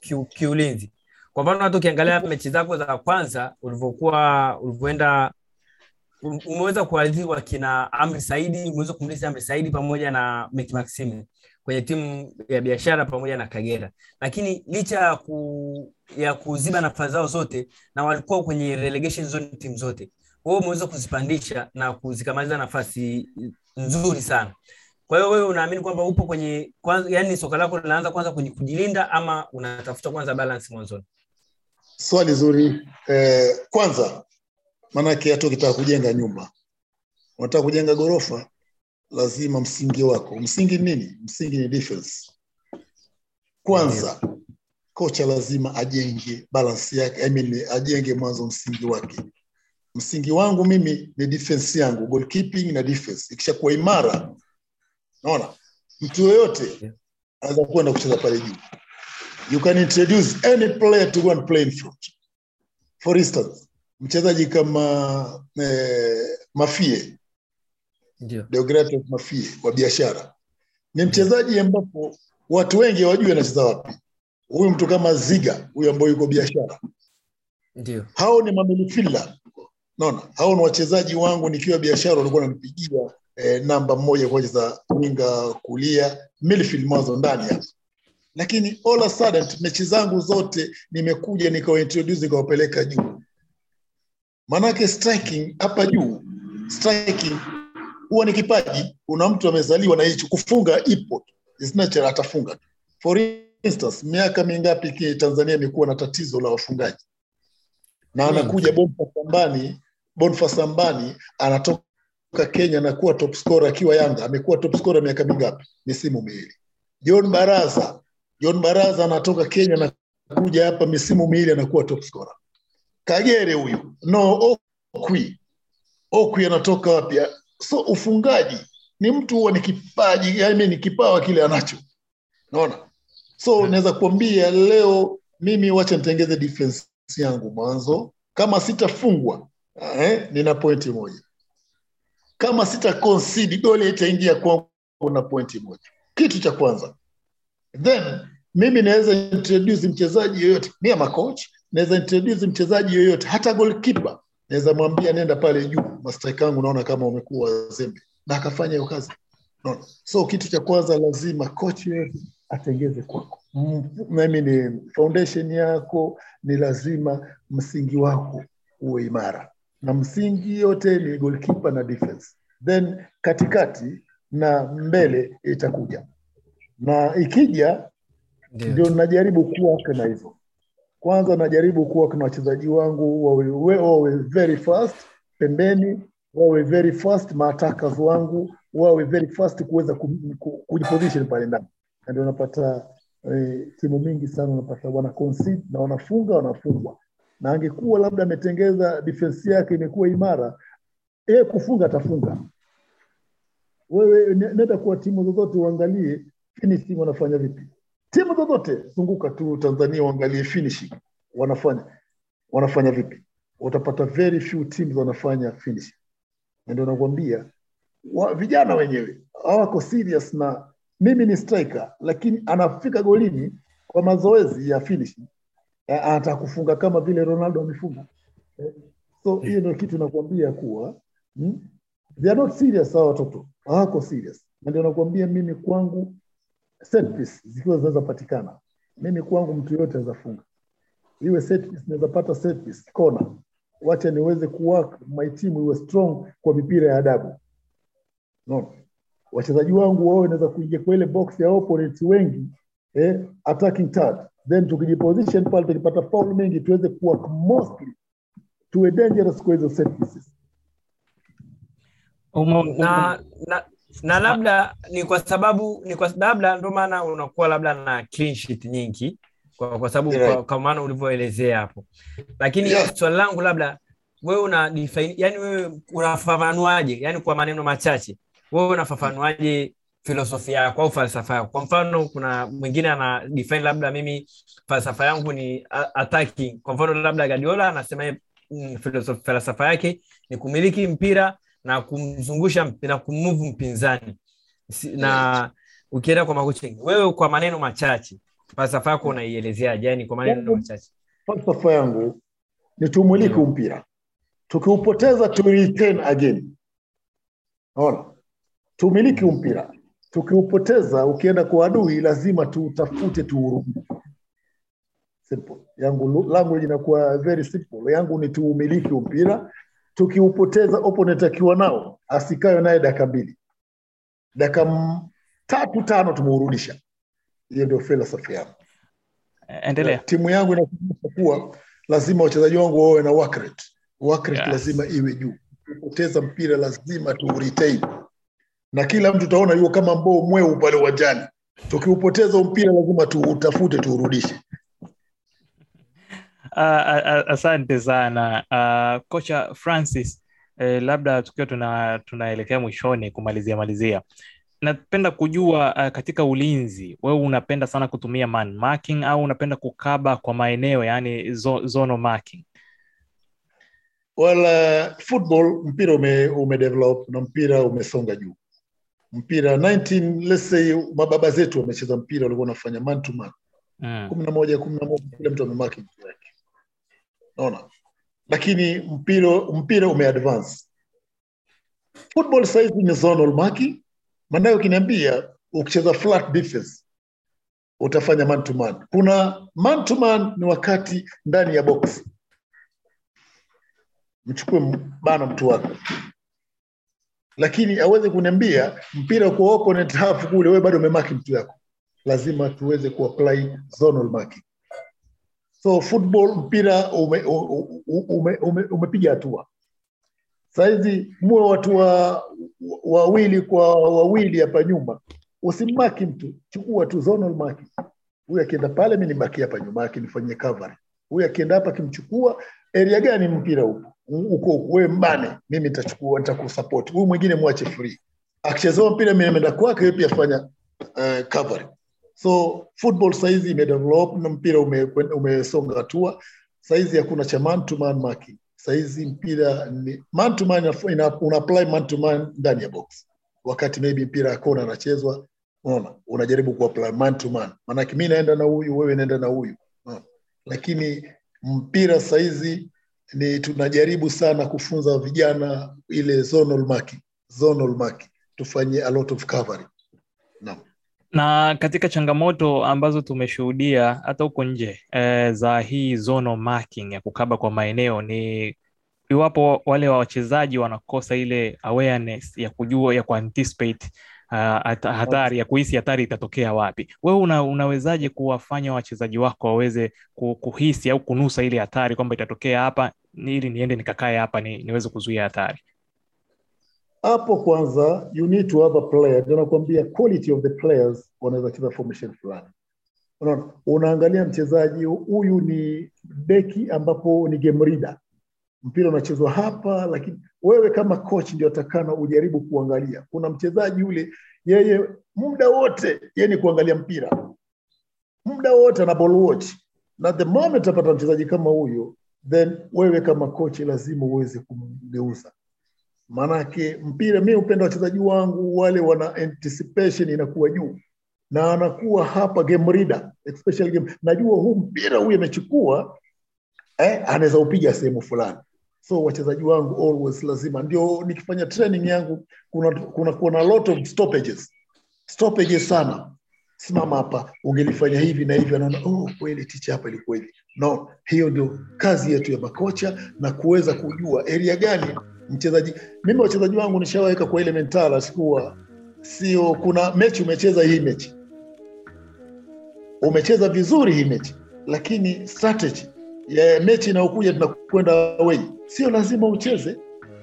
kiu- kiulinzi. Kwa mfano hata ukiangalia mechi zako za kwanza ulivyokuwa ulivyoenda um- umeweza kuadhiwa kina amri saidi umeweza kumlisa amri saidi pamoja na Meki maxime kwenye timu ya biashara pamoja na kagera. Lakini licha ya, ku, ya kuziba nafasi zao zote na walikuwa kwenye relegation zone timu zote wewe umeweza kuzipandisha na kuzikamaliza nafasi nzuri sana. Kwa hiyo wewe unaamini kwamba upo kwenye kwanza, yani soka lako linaanza kwanza kwenye kujilinda ama unatafuta kwanza balance mwanzoni? Swali zuri. Eh, kwanza maanake hata ukitaka kujenga nyumba unataka kujenga ghorofa lazima msingi wako. Msingi nini? Msingi ni defense. Kwanza kocha lazima ajenge balance yake I mean, ajenge mwanzo msingi wake. Msingi wangu mimi ni defense yangu goalkeeping na defense. Ikishakuwa imara naona mtu yoyote anaweza kwenda kucheza pale juu. You can introduce any player to go and play in front. For instance mchezaji kama eh, mafie Deogratias Mafie wa biashara. Ni mchezaji ambapo watu wengi hawajui anacheza wapi. Huyu mtu kama Ziga huyu ambaye yuko biashara, ndio. Hao ni mamilifila, naona hao ni wachezaji wangu nikiwa biashara, walikuwa wananipigia eh, namba moja kwa za winga kulia, midfield mwanzo ndani hapa lakini all of a sudden mechi zangu zote nimekuja nikawaintroduce nikawapeleka juu. manake striking hapa juu, striking huwa ni kipaji. Kuna mtu amezaliwa na hicho, kufunga ipo, is natural, atafunga. For instance, miaka mingapi Tanzania imekuwa na tatizo la wafungaji, na anakuja Boniface Ambani, Boniface Ambani anatoka Kenya na kuwa top scorer akiwa Yanga, amekuwa top scorer miaka mingapi? Misimu miwili. John Baraza, John Baraza anatoka Kenya na kuja hapa misimu miwili anakuwa top scorer. Kagere huyu, no Okwi, Okwi anatoka wapi? So ufungaji ni mtu huwa ni kipaji, yani ni kipawa kile anacho, naona. So naweza kuambia leo mimi wacha nitengeze defense yangu mwanzo, kama sitafungwa eh, nina pointi moja, kama sita concede goli itaingia kwangu na pointi moja, kitu cha kwanza. Then mimi naweza introduce mchezaji yoyote, mi ama coach naweza introduce mchezaji yoyote, hata goalkeeper naweza mwambia nenda pale juu, mastrike yangu naona kama umekuwa wazembe, na akafanya hiyo kazi. no. So kitu cha kwanza lazima coach atengeze kwako. Mimi ni foundation yako, ni lazima msingi wako uwe imara, na msingi yote ni goalkeeper na defense, then katikati na mbele itakuja, na ikija ndio najaribu kuwa na hivyo kwanza najaribu kuwa kuna wachezaji wangu wawe, wawe very fast pembeni wawe very fast maattackers wangu wawe very fast kuweza kujiposition pale ndani. Ndio unapata eh, timu mingi sana unapata wana concede na wanafunga wanafungwa. Na angekuwa labda ametengeza defense yake imekuwa imara yeye kufunga atafunga. Wewe nenda kuwa timu zozote uangalie finishing wanafanya vipi timu zozote zunguka tu tanzania uangalie finishing. Wanafanya. Wanafanya vipi? Utapata very few teams wanafanya finishing. Na ndio nakwambia vijana wenyewe hawako serious na mimi ni striker lakini anafika golini kwa mazoezi ya finishing anataka kufunga kama vile ronaldo amefunga. So hiyo ndio kitu nakwambia kuwa hmm? they are not serious hawa watoto. Hawako serious. Na ndio nakwambia mimi kwangu set piece zikiwa zinawezapatikana mimi kwangu mtu yoyote anaweza funga. Iwe set piece naweza pata set piece kona wacha niweze kuwork my team iwe strong kwa mipira ya adabu. No. wachezaji wangu wawe naweza kuingia kwa ile box ya opponent wengi eh, attacking third. Then tukijiposition pale tukipata foul mengi tuweze kuwork mostly tuwe dangerous kwa hizo set pieces. Umo, na, na na labda ni kwa sababu ni kwa labda ndio maana unakuwa labda na clean sheet nyingi kwa, kwa sababu yeah. kwa, kwa maana ulivyoelezea hapo lakini yeah. swali langu labda wewe una define, yani wewe unafafanuaje yani kwa maneno machache wewe unafafanuaje filosofia yako au falsafa yako kwa mfano kuna mwingine ana define labda mimi falsafa yangu ni attacking kwa mfano labda Guardiola anasema mm, falsafa yake ni kumiliki mpira na kumzungusha na kumove mpinzani. Na ukienda kwa makocha wewe kwa maneno machache falsafa yako unaielezeaje yani kwa maneno machache. falsafa yangu ni tumiliki hmm. mpira. Tukiupoteza tu again. Naona tumiliki mpira. Tukiupoteza ukienda kwa adui lazima tuutafute tuurudi. Simple. Yangu langu linakuwa very simple. Yangu ni tuumiliki mpira tukiupoteza opponent akiwa nao. Asikayo naye dakika mbili. Dakika tatu tano tumeurudisha. Hiyo ndio philosophy yangu. Endelea. Timu yangu inakuonyesha kuwa lazima wachezaji wangu wawe na work rate. Work rate lazima iwe juu. Kupoteza mpira lazima tuuretain na kila mtu utaona yuko kama mboo mweu pale uwanjani. Tukiupoteza mpira lazima tuutafute tuurudishe Uh, asante sana. Uh, kocha Francis eh, labda tukiwa tuna, tunaelekea mwishoni kumalizia malizia. Napenda kujua uh, katika ulinzi wewe unapenda sana kutumia man marking au unapenda kukaba kwa maeneo yani zo, zono marking? Well uh, football mpira ume, umedevelop na mpira umesonga juu. Mpira 19 let's say mababa zetu wamecheza mpira walikuwa wanafanya man to man. Kumi na moja kumi na moja kila mtu amemaki yake naona lakini mpira mpira umeadvance football size ni zonal marking maanaye ukiniambia ukicheza flat defense utafanya man to man. Kuna man to man ni wakati ndani ya box. Mchukue bana mtu wako. Lakini aweze kuniambia mpira kwa opponent half kule wewe bado umemaki mtu yako lazima tuweze kuapply zonal marking so football mpira umepiga ume, ume, ume, ume hatua. Sahizi muwe watu wa wawili kwa wawili hapa nyuma. Usimmaki mtu. Chukua tu zonal marking huyu akienda pale mi nibaki hapa nyuma yake cover. Huyu akienda hapa akimchukua area gani mpira upo? Uko we mbane mimi nitachukua nitakusupport. Huyu mwingine mwache free. Akichezewa mpira mi nimeenda kwake pia fanya uh, cover so football saizi imedevelop na mpira umesonga ume hatua. Saizi hakuna cha man to man marking. Saizi mpira ni man to man ina, una apply man to man ndani ya box. Wakati maybe mpira kona anachezwa. Unaona unajaribu kuapply man to man. Maanake mi naenda na huyu wewe naenda na huyu. Lakini mpira saizi ni tunajaribu sana kufunza vijana ile zonal marking, zonal marking. tufanye a lot of covering. Naam na katika changamoto ambazo tumeshuhudia hata huko nje e, za hii zono marking ya kukaba kwa maeneo ni iwapo wale wachezaji wanakosa ile awareness ya kujua ya kuanticipate uh, hatari ya kuhisi hatari itatokea wapi. Wewe una, unawezaje kuwafanya wachezaji wako waweze kuhisi au kunusa ile hatari kwamba itatokea hapa ili niende nikakae hapa ni, niweze kuzuia hatari hapo kwanza you need to have a player. Ndio nakwambia quality of the players wanaweza cheza formation fulani. Unaona unaangalia mchezaji huyu ni beki ambapo ni game reader. Mpira unachezwa hapa lakini wewe kama coach ndio atakana ujaribu kuangalia. Kuna mchezaji yule yeye muda wote yeye ni kuangalia mpira. Muda wote ana ball watch. Na the moment apata mchezaji kama huyo then wewe kama coach lazima uweze kumgeuza maanake mpira mi upenda wachezaji wangu wale wana anticipation inakuwa juu na anakuwa hapa game reader, especially game. Najua huu mpira huyu amechukua eh, anaweza upiga sehemu fulani. So wachezaji wangu always lazima, ndio nikifanya training yangu kuna kuna kuna lot of stoppages stoppages sana. Simama hapa, ungelifanya hivi na hivi, anaona oh, kweli ticha hapa ilikuwa hivi. No, hiyo ndio kazi yetu ya makocha na kuweza kujua area gani mchezaji. Mimi wachezaji wangu nishaweka kwa ile mentala, sikuwa. Sio kuna mechi umecheza hii mechi. Umecheza vizuri hii mechi lakini strategy ya mechi inayokuja tunakwenda away. Sio lazima ucheze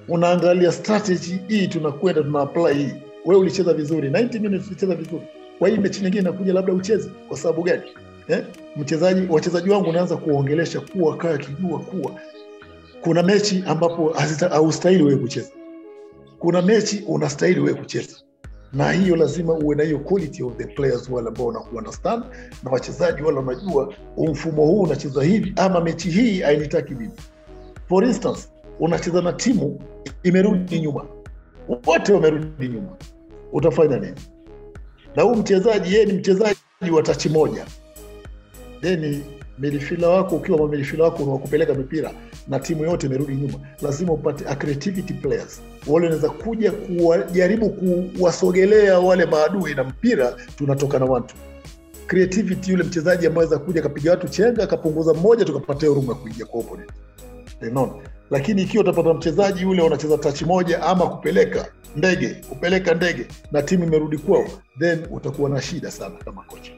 unaangalia strategy hii tunakwenda tuna apply hii. Wewe ulicheza vizuri 90 minutes ulicheza vizuri. Kwa hii mechi nyingine inakuja labda ucheze. Kwa sababu gani? Eh? mchezaji wachezaji wangu naanza kuongelesha kuwa kaa kijua kuwa kuna mechi ambapo haustahili wewe kucheza. Kuna mechi unastahili wewe kucheza. Na hiyo lazima uwe na hiyo quality of the players wale ambao na understand na wachezaji wale wanajua mfumo huu unacheza hivi ama mechi hii hainitaki mimi for instance unacheza na timu imerudi nyuma. Wote wamerudi nyuma. Utafanya nini? Na huu mchezaji yeye ni mchezaji wa tachi moja. Then midfielder wako ukiwa midfielder wako unawakupeleka mipira na timu yote imerudi nyuma, lazima upate creativity players wale wanaweza kuja kujaribu kuwasogelea wale maadui na mpira, tunatoka na watu creativity. Yule mchezaji ambaye kuja akapiga watu chenga akapunguza mmoja, tukapatia huruma kuingia kwa opponent. Lakini ikiwa utapata mchezaji yule unacheza tachi moja ama kupeleka ndege kupeleka ndege na timu imerudi kwao, then utakuwa na shida sana kama kocha.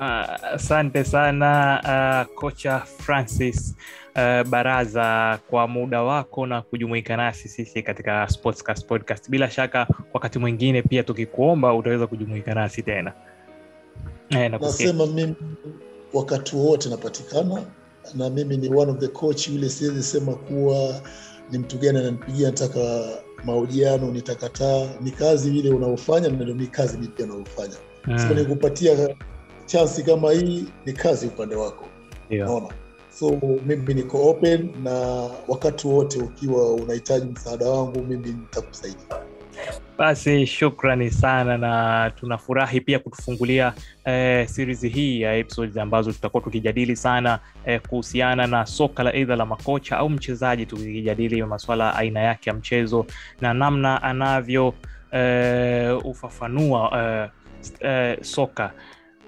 Asante uh, sana uh, kocha Francis uh, Baraza kwa muda wako na kujumuika nasi sisi katika Sportscast Podcast. Bila shaka wakati mwingine pia tukikuomba utaweza kujumuika nasi tena. Eh, nasema mimi wakati wowote napatikana, na mimi ni one of the coach yule, siwezi sema kuwa ni mtu gani ananipigia nataka mahojiano nitakataa. Ni kazi vile unaofanya na ndio ni kazi mimi unaofanya naofanya. Hmm. So nikupatia chansi kama hii ni kazi upande wako. Naona so mimi niko open na wakati wote ukiwa unahitaji msaada wangu mimi nitakusaidia. Basi shukrani sana na tunafurahi pia kutufungulia eh, series hii ya episodes ambazo tutakuwa tukijadili sana eh, kuhusiana na soka la eidha la makocha au mchezaji tukijadili maswala aina yake ya mchezo na namna anavyo eh, ufafanua eh, eh, soka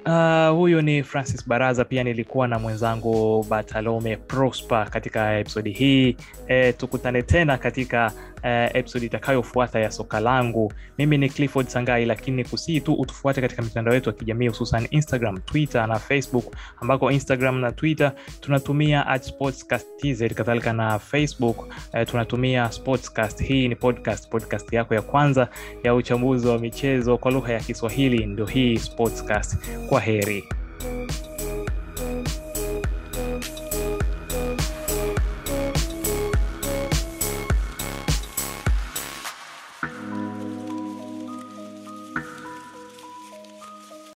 Uh, huyu ni Francis Baraza. Pia nilikuwa na mwenzangu Bartalome Prosper katika episodi hii. E, tukutane tena katika uh, episode itakayofuata ya soka langu. Mimi ni Clifford Sangai, lakini kusii tu utufuate katika mitandao yetu ya kijamii hususan Instagram, Twitter na Facebook, ambako Instagram na Twitter tunatumia at sportscast.tz, kadhalika na Facebook uh, tunatumia sportscast. Hii ni podcast, podcast yako ya kwanza ya uchambuzi wa michezo kwa lugha ya Kiswahili, ndio hii sportscast. Kwa heri.